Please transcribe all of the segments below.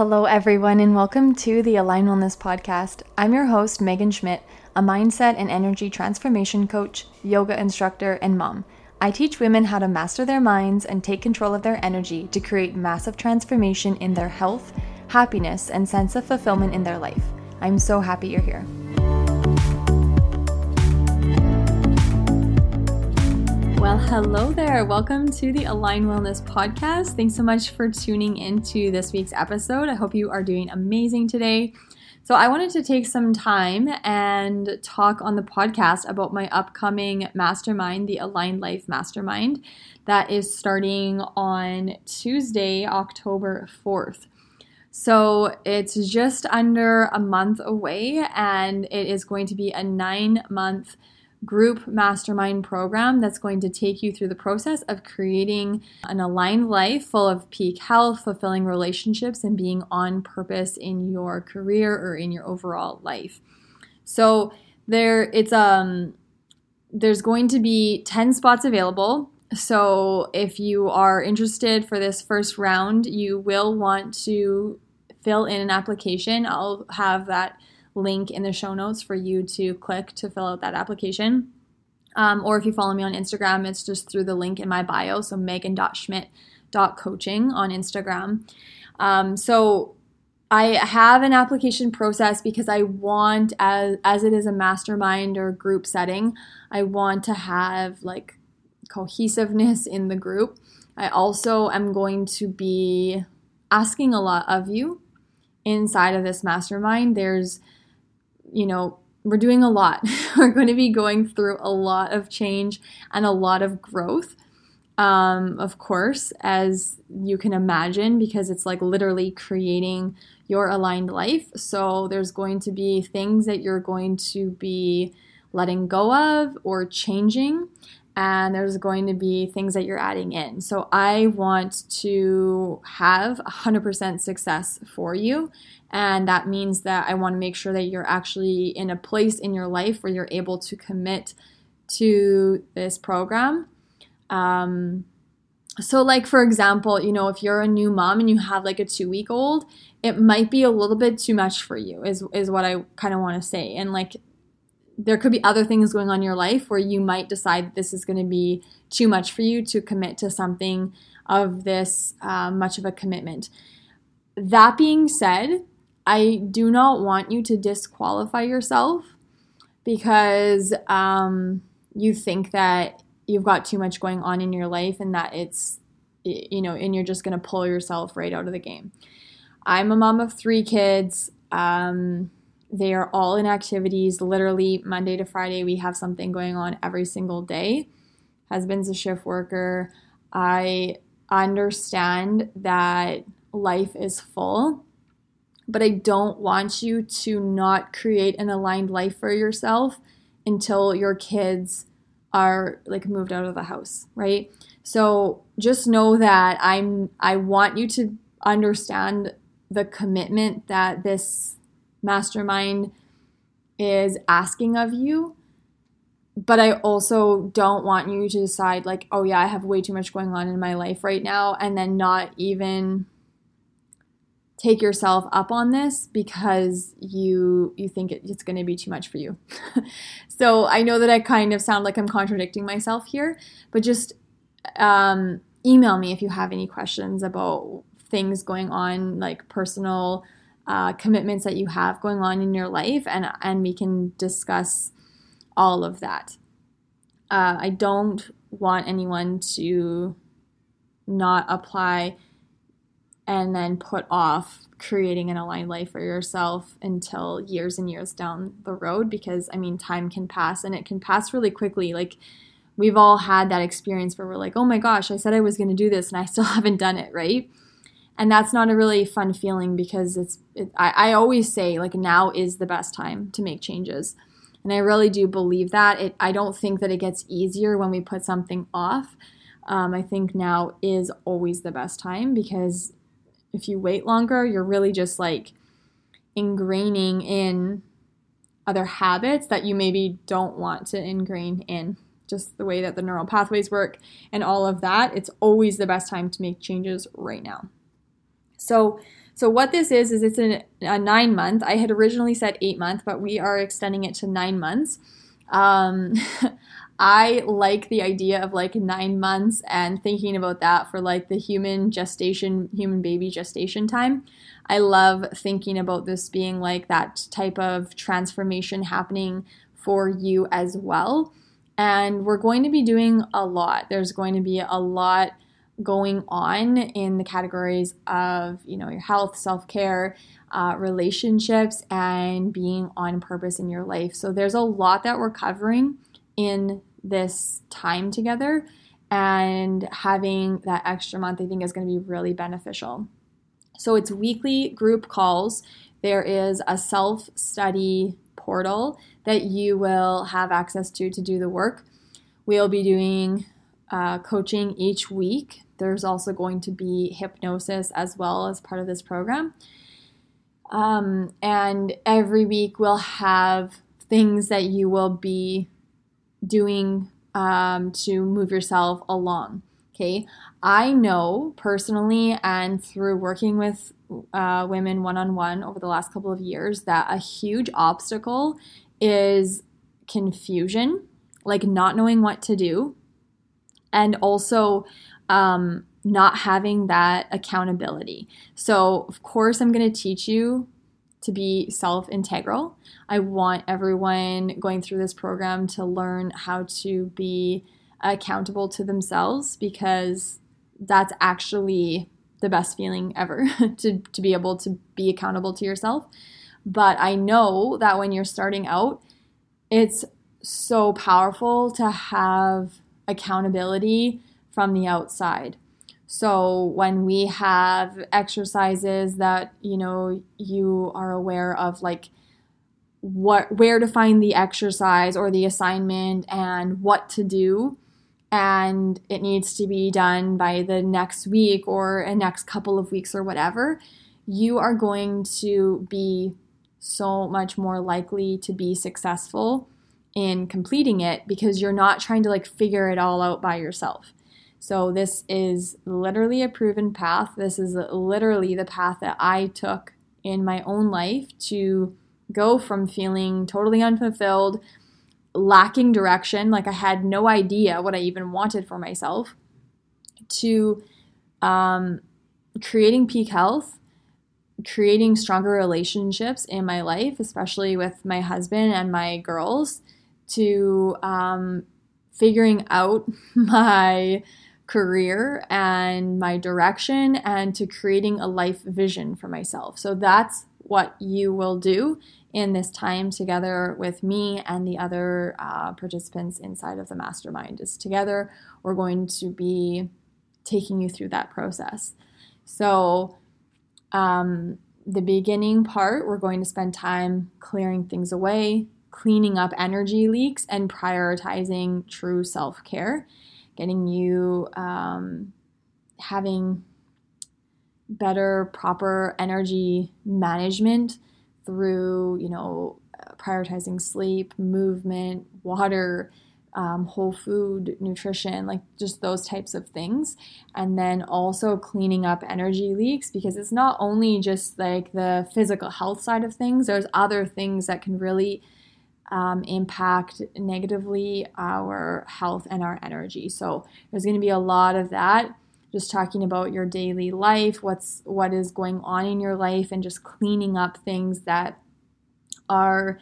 Hello, everyone, and welcome to the Align Wellness Podcast. I'm your host, Megan Schmidt, a mindset and energy transformation coach, yoga instructor, and mom. I teach women how to master their minds and take control of their energy to create massive transformation in their health, happiness, and sense of fulfillment in their life. I'm so happy you're here. Well, hello there. Welcome to the Align Wellness Podcast. Thanks so much for tuning into this week's episode. I hope you are doing amazing today. So, I wanted to take some time and talk on the podcast about my upcoming mastermind, the Aligned Life Mastermind, that is starting on Tuesday, October 4th. So, it's just under a month away, and it is going to be a nine month group mastermind program that's going to take you through the process of creating an aligned life full of peak health, fulfilling relationships, and being on purpose in your career or in your overall life. So there it's um there's going to be 10 spots available. So if you are interested for this first round, you will want to fill in an application. I'll have that link in the show notes for you to click to fill out that application. Um, or if you follow me on Instagram, it's just through the link in my bio. So megan.schmidt.coaching on Instagram. Um, so I have an application process because I want, as, as it is a mastermind or group setting, I want to have like cohesiveness in the group. I also am going to be asking a lot of you inside of this mastermind. There's you know, we're doing a lot. we're going to be going through a lot of change and a lot of growth. Um, of course, as you can imagine, because it's like literally creating your aligned life. So there's going to be things that you're going to be letting go of or changing and there's going to be things that you're adding in. So I want to have 100% success for you. And that means that I want to make sure that you're actually in a place in your life where you're able to commit to this program. Um, so, like, for example, you know, if you're a new mom and you have like a two week old, it might be a little bit too much for you, is, is what I kind of want to say. And like, there could be other things going on in your life where you might decide this is going to be too much for you to commit to something of this uh, much of a commitment. That being said, I do not want you to disqualify yourself because um, you think that you've got too much going on in your life and that it's, you know, and you're just going to pull yourself right out of the game. I'm a mom of three kids. Um, they are all in activities. Literally, Monday to Friday, we have something going on every single day. Husband's a shift worker. I understand that life is full, but I don't want you to not create an aligned life for yourself until your kids are like moved out of the house, right? So just know that I'm I want you to understand the commitment that this mastermind is asking of you. But I also don't want you to decide, like, oh, yeah, I have way too much going on in my life right now, and then not even take yourself up on this because you you think it's going to be too much for you. so I know that I kind of sound like I'm contradicting myself here, but just um, email me if you have any questions about things going on, like personal uh, commitments that you have going on in your life, and and we can discuss all of that. Uh, I don't want anyone to not apply and then put off creating an aligned life for yourself until years and years down the road because I mean time can pass and it can pass really quickly like we've all had that experience where we're like oh my gosh I said I was going to do this and I still haven't done it right and that's not a really fun feeling because it's it, I, I always say like now is the best time to make changes. And i really do believe that. It i don't think that it gets easier when we put something off. Um, i think now is always the best time because if you wait longer you're really just like ingraining in other habits that you maybe don't want to ingrain in. Just the way that the neural pathways work and all of that it's always the best time to make changes right now so, So what this is is it's a, a nine month. I had originally said eight month, but we are extending it to nine months. Um, I like the idea of like nine months and thinking about that for like the human gestation, human baby gestation time. I love thinking about this being like that type of transformation happening for you as well. And we're going to be doing a lot. There's going to be a lot going on in the categories of you know your health self-care uh, relationships and being on purpose in your life. So there's a lot that we're covering in this time together and having that extra month i think is going to be really beneficial. So it's weekly group calls. There is a self-study portal that you will have access to to do the work. We'll be doing uh, coaching each week there's also going to be hypnosis as well as part of this program. Um, and every week we'll have things that you will be doing um, to move yourself along. Okay. I know personally and through working with uh, women one on one over the last couple of years that a huge obstacle is confusion, like not knowing what to do, and also um, not having that accountability. So, of course, I'm going to teach you to be self integral. I want everyone going through this program to learn how to be accountable to themselves because that's actually the best feeling ever to, to be able to be accountable to yourself. But I know that when you're starting out, it's so powerful to have accountability from the outside. So when we have exercises that, you know, you are aware of like what where to find the exercise or the assignment and what to do and it needs to be done by the next week or a next couple of weeks or whatever, you are going to be so much more likely to be successful in completing it because you're not trying to like figure it all out by yourself. So, this is literally a proven path. This is literally the path that I took in my own life to go from feeling totally unfulfilled, lacking direction, like I had no idea what I even wanted for myself, to um, creating peak health, creating stronger relationships in my life, especially with my husband and my girls, to um, figuring out my career and my direction and to creating a life vision for myself. So that's what you will do in this time together with me and the other uh, participants inside of the mastermind is together we're going to be taking you through that process so um, the beginning part we're going to spend time clearing things away cleaning up energy leaks and prioritizing true self-care getting you um, having better, proper energy management through, you know, prioritizing sleep, movement, water, um, whole food, nutrition, like just those types of things. And then also cleaning up energy leaks because it's not only just like the physical health side of things, there's other things that can really um, impact negatively our health and our energy. So there's going to be a lot of that. Just talking about your daily life, what's what is going on in your life, and just cleaning up things that are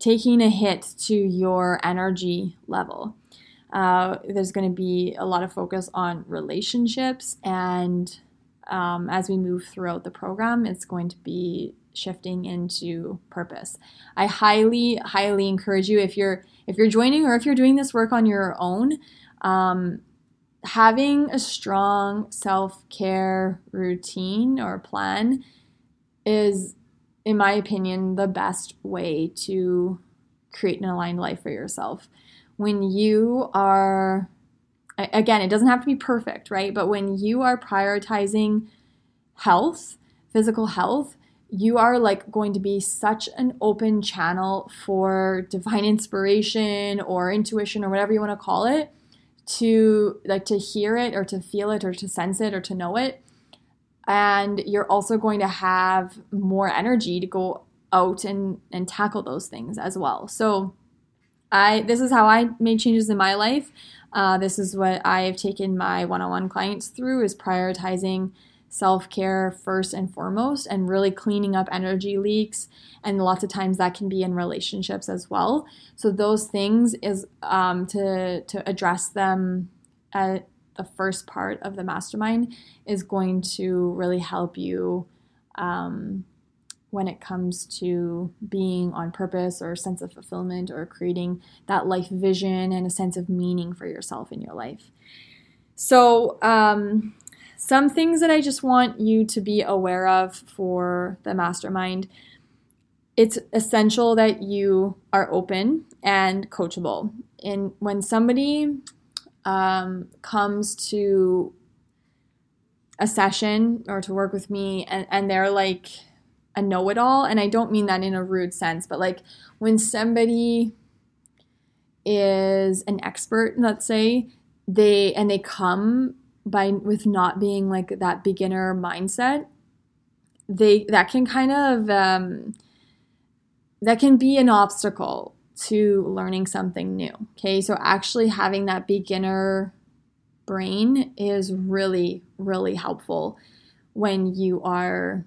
taking a hit to your energy level. Uh, there's going to be a lot of focus on relationships, and um, as we move throughout the program, it's going to be shifting into purpose. I highly, highly encourage you if you're if you're joining or if you're doing this work on your own, um, having a strong self care routine or plan is, in my opinion, the best way to create an aligned life for yourself. When you are, again, it doesn't have to be perfect, right? But when you are prioritizing health, physical health, you are like going to be such an open channel for divine inspiration or intuition or whatever you want to call it to like to hear it or to feel it or to sense it or to know it And you're also going to have more energy to go out and, and tackle those things as well. So, I this is how I made changes in my life. Uh, this is what I have taken my one-on-one clients through is prioritizing self-care first and foremost and really cleaning up energy leaks and lots of times that can be in relationships as well so those things is um, to to address them at the first part of the mastermind is going to really help you um, when it comes to being on purpose or a sense of fulfillment or creating that life vision and a sense of meaning for yourself in your life. So, um, some things that I just want you to be aware of for the mastermind. It's essential that you are open and coachable. And when somebody um, comes to a session or to work with me and, and they're like, a know it all. And I don't mean that in a rude sense, but like when somebody is an expert, let's say, they and they come by with not being like that beginner mindset, they that can kind of um, that can be an obstacle to learning something new. Okay, so actually having that beginner brain is really, really helpful when you are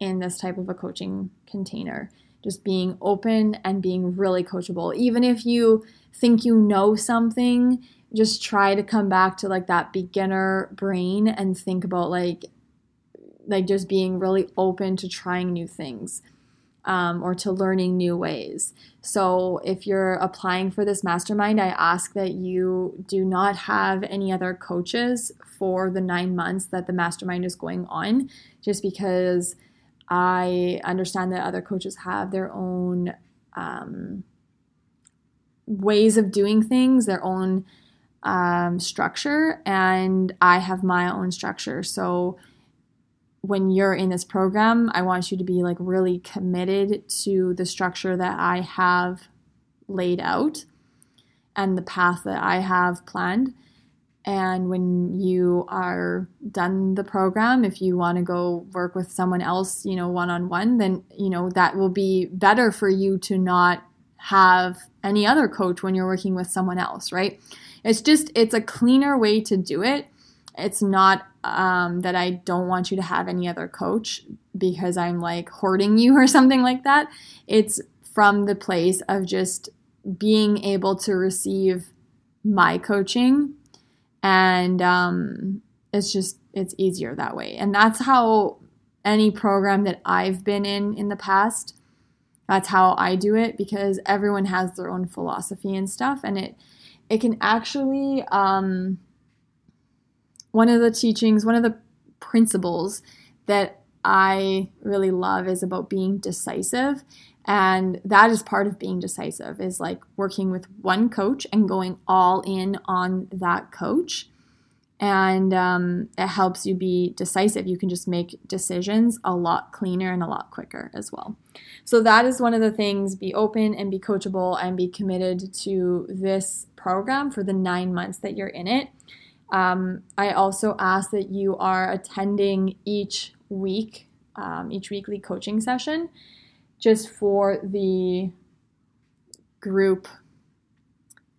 in this type of a coaching container. Just being open and being really coachable. Even if you think you know something, just try to come back to like that beginner brain and think about like like just being really open to trying new things um, or to learning new ways. So, if you're applying for this mastermind, I ask that you do not have any other coaches for the nine months that the mastermind is going on, just because I understand that other coaches have their own um, ways of doing things, their own um, structure, and I have my own structure. So when you're in this program, I want you to be like really committed to the structure that I have laid out and the path that I have planned. And when you are done the program, if you want to go work with someone else, you know, one on one, then, you know, that will be better for you to not have any other coach when you're working with someone else, right? It's just, it's a cleaner way to do it. It's not um, that I don't want you to have any other coach because I'm like hoarding you or something like that. It's from the place of just being able to receive my coaching and um, it's just it's easier that way and that's how any program that i've been in in the past that's how i do it because everyone has their own philosophy and stuff and it it can actually um, one of the teachings one of the principles that i really love is about being decisive. And that is part of being decisive is like working with one coach and going all in on that coach. And um, it helps you be decisive. You can just make decisions a lot cleaner and a lot quicker as well. So that is one of the things be open and be coachable and be committed to this program for the nine months that you're in it um, i also ask that you are attending each week um, each weekly coaching session just for the group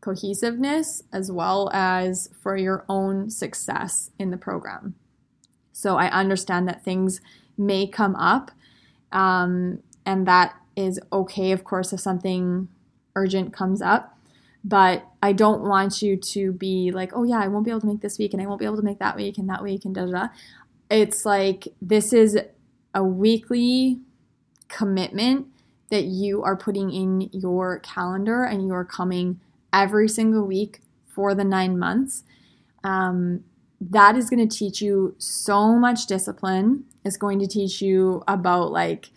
cohesiveness as well as for your own success in the program. So I understand that things may come up, um, and that is okay, of course, if something urgent comes up. But I don't want you to be like, oh, yeah, I won't be able to make this week, and I won't be able to make that week, and that week, and da da da. It's like this is a weekly commitment that you are putting in your calendar and you are coming every single week for the nine months. Um, that is going to teach you so much discipline. It's going to teach you about like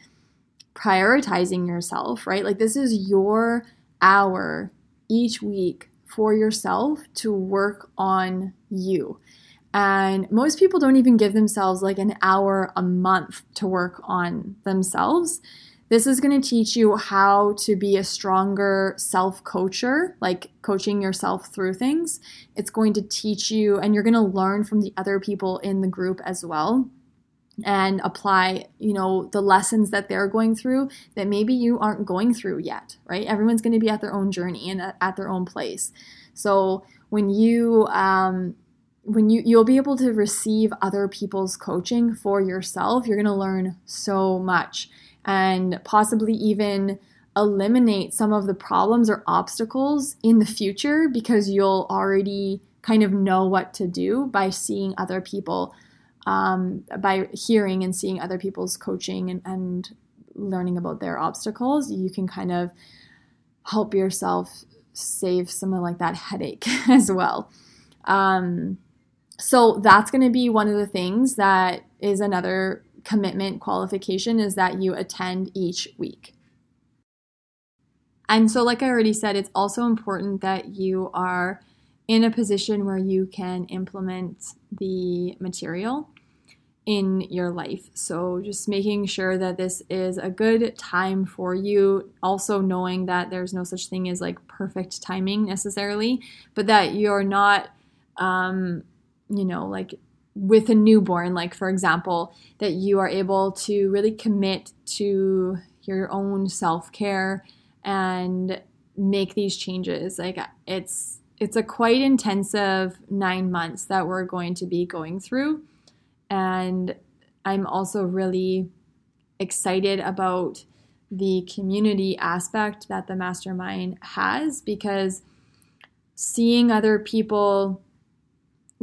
prioritizing yourself, right? Like, this is your hour each week for yourself to work on you. And most people don't even give themselves like an hour a month to work on themselves. This is going to teach you how to be a stronger self coacher, like coaching yourself through things. It's going to teach you, and you're going to learn from the other people in the group as well. And apply you know the lessons that they're going through that maybe you aren't going through yet right? Everyone's going to be at their own journey and at their own place. So when you um, when you you'll be able to receive other people's coaching for yourself you're going to learn so much. And possibly even eliminate some of the problems or obstacles in the future because you'll already kind of know what to do by seeing other people um, by hearing and seeing other people's coaching and, and learning about their obstacles you can kind of help yourself save some of like that headache as well um, so that's going to be one of the things that is another commitment qualification is that you attend each week. And so, like I already said, it's also important that you are in a position where you can implement the material in your life. So, just making sure that this is a good time for you. Also, knowing that there's no such thing as like perfect timing necessarily, but that you're not um, you know, like with a newborn, like for example, that you are able to really commit to your own self care and make these changes. Like it's it's a quite intensive nine months that we're going to be going through. And I'm also really excited about the community aspect that the mastermind has because seeing other people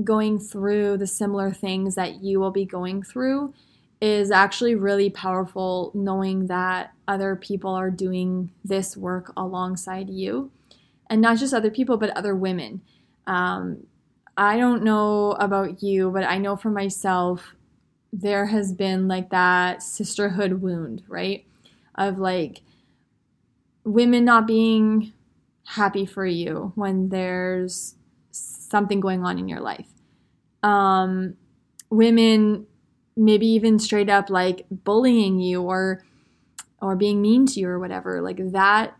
going through the similar things that you will be going through is actually really powerful knowing that other people are doing this work alongside you. And not just other people, but other women. Um, I don't know about you, but I know for myself, there has been like that sisterhood wound, right? Of like women not being happy for you when there's something going on in your life. Um, women maybe even straight up like bullying you or or being mean to you or whatever like that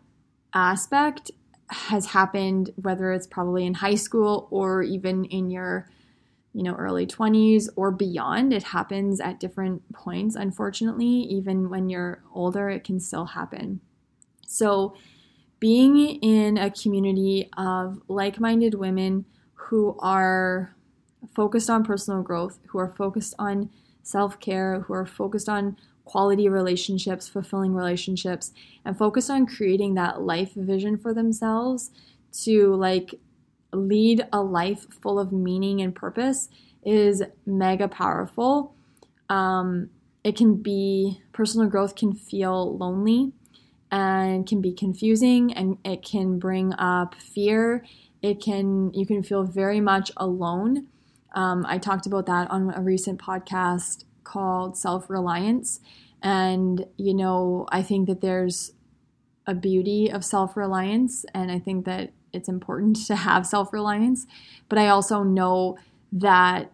aspect has happened whether it's probably in high school or even in your you know early 20s or beyond it happens at different points unfortunately. Even when you're older it can still happen. So being in a community of like-minded women who are focused on personal growth, who are focused on self care, who are focused on quality relationships, fulfilling relationships, and focus on creating that life vision for themselves to like lead a life full of meaning and purpose is mega powerful. Um, it can be personal growth can feel lonely and can be confusing and it can bring up fear it can you can feel very much alone. Um, I talked about that on a recent podcast called Self Reliance, and you know I think that there's a beauty of self reliance, and I think that it's important to have self reliance. But I also know that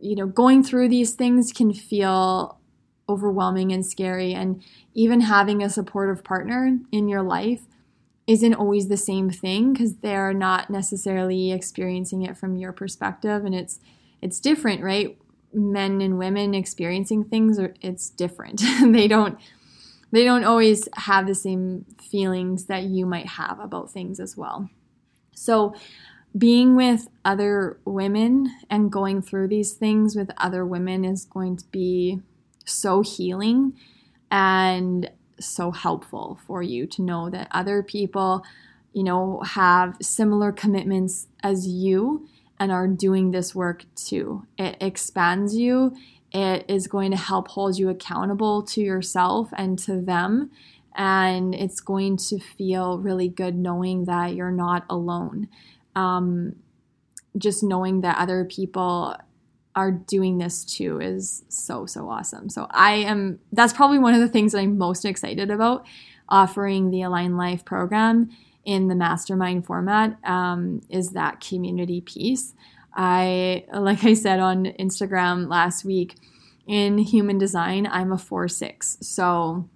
you know going through these things can feel overwhelming and scary. And even having a supportive partner in your life isn't always the same thing because they're not necessarily experiencing it from your perspective. And it's it's different right men and women experiencing things are it's different. They don't they don't always have the same feelings that you might have about things as well. So being with other women and going through these things with other women is going to be so healing and so helpful for you to know that other people, you know, have similar commitments as you and are doing this work too. It expands you. It is going to help hold you accountable to yourself and to them. And it's going to feel really good knowing that you're not alone. Um, just knowing that other people are doing this too is so so awesome. So I am that's probably one of the things that I'm most excited about offering the Align Life program in the mastermind format um, is that community piece. I like I said on Instagram last week in human design I'm a 4 6. So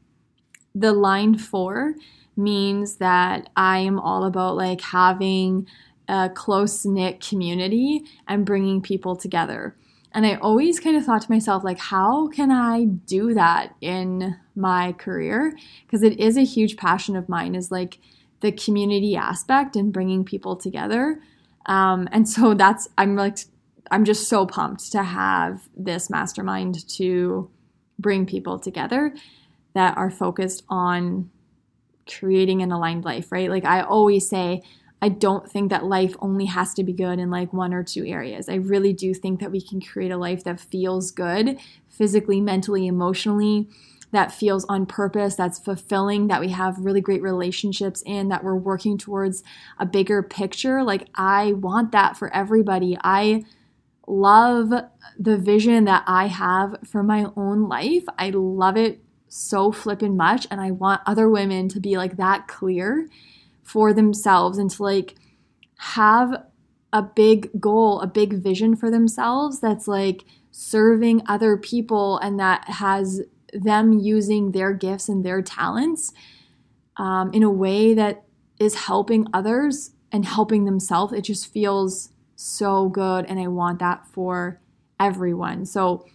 the line 4 means that I am all about like having a close knit community and bringing people together. And I always kind of thought to myself, like, how can I do that in my career? Because it is a huge passion of mine, is like the community aspect and bringing people together. Um, and so that's, I'm like, I'm just so pumped to have this mastermind to bring people together that are focused on creating an aligned life, right? Like I always say, I don't think that life only has to be good in like one or two areas. I really do think that we can create a life that feels good physically, mentally, emotionally, that feels on purpose, that's fulfilling, that we have really great relationships in, that we're working towards a bigger picture. Like, I want that for everybody. I love the vision that I have for my own life. I love it so flippin' much, and I want other women to be like that clear for themselves and to like have a big goal, a big vision for themselves that's like serving other people and that has them using their gifts and their talents um, in a way that is helping others and helping themselves. It just feels so good. And I want that for everyone. So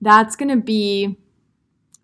that's going to be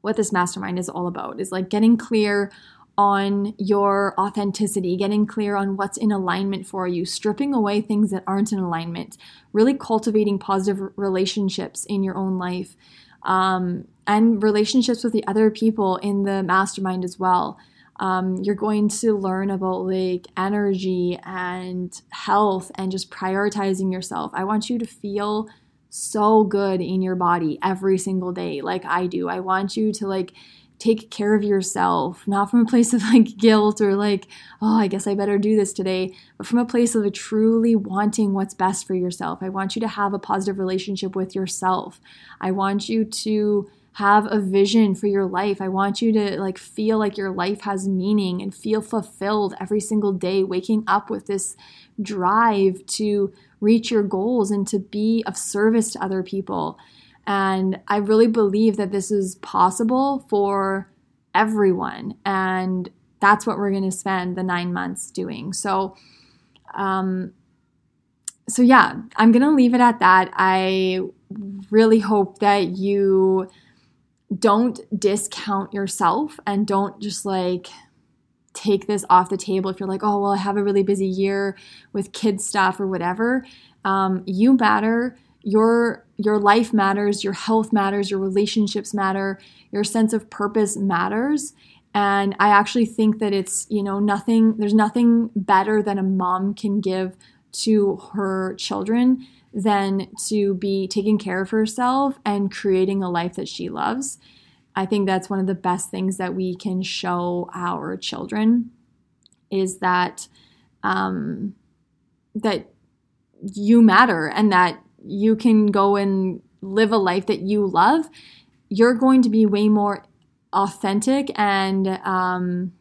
what this mastermind is all about is like getting clear on your authenticity, getting clear on what's in alignment for you, stripping away things that aren't in alignment, really cultivating positive relationships in your own life, um, and relationships with the other people in the mastermind as well. Um, you're going to learn about like energy and health and just prioritizing yourself. I want you to feel so good in your body every single day, like I do. I want you to like take care of yourself, not from a place of like guilt or like, oh, I guess I better do this today, but from a place of a truly wanting what's best for yourself. I want you to have a positive relationship with yourself. I want you to have a vision for your life. I want you to like feel like your life has meaning and feel fulfilled every single day, waking up with this drive to reach your goals and to be of service to other people. And I really believe that this is possible for everyone. And that's what we're going to spend the nine months doing. So, um, so yeah, I'm going to leave it at that. I really hope that you don't discount yourself and don't just like take this off the table if you're like, oh, well, I have a really busy year with kids stuff or whatever. Um, you matter your your life matters, your health matters, your relationships matter, your sense of purpose matters. And I actually think that it's, you know, nothing, there's nothing better than a mom can give to her children than to be taking care of herself and creating a life that she loves. I think that's one of the best things that we can show our children is that um, that you matter and that you can go and live a life that you love, you're going to be way more authentic and um,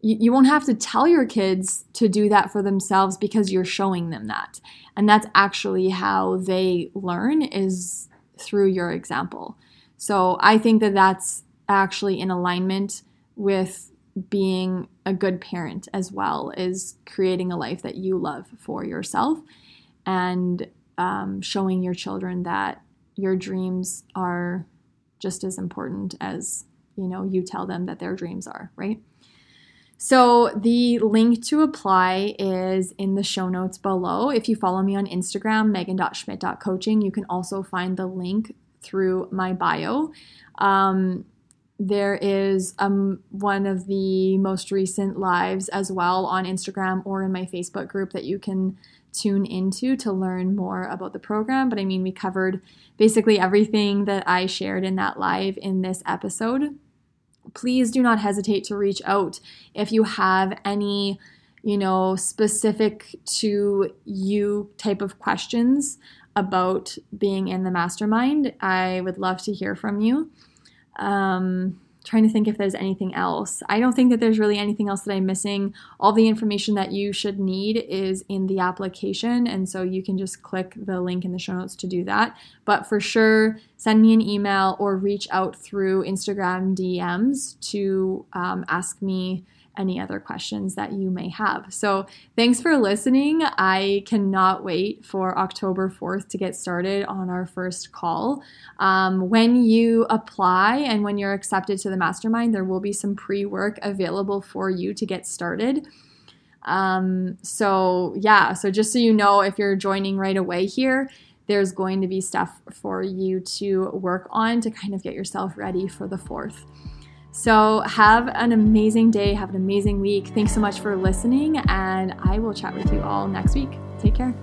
you, you won't have to tell your kids to do that for themselves because you're showing them that. And that's actually how they learn is through your example. So I think that that's actually in alignment with being a good parent as well is creating a life that you love for yourself and um, showing your children that your dreams are just as important as you know you tell them that their dreams are right? So the link to apply is in the show notes below. If you follow me on instagram megan.schmidt.coaching you can also find the link through my bio. Um, there is um, one of the most recent lives as well on instagram or in my facebook group that you can tune into to learn more about the program. But I mean, we covered basically everything that I shared in that live in this episode. Please do not hesitate to reach out if you have any, you know, specific to you type of questions about being in the mastermind. I would love to hear from you. Um, trying to think if there's anything else. I don't think that there's really anything else that I'm missing. All the information that you should need is in the application, and so you can just click the link in the show notes to do that. But for sure, send me an email or reach out through Instagram DMs to um, ask me any other questions that you may have. So, thanks for listening. I cannot wait for October 4th to get started on our first call. Um, when you apply and when you're accepted to the mastermind, there will be some pre work available for you to get started. Um, so, yeah, so just so you know, if you're joining right away here, there's going to be stuff for you to work on to kind of get yourself ready for the fourth. So, have an amazing day, have an amazing week. Thanks so much for listening, and I will chat with you all next week. Take care.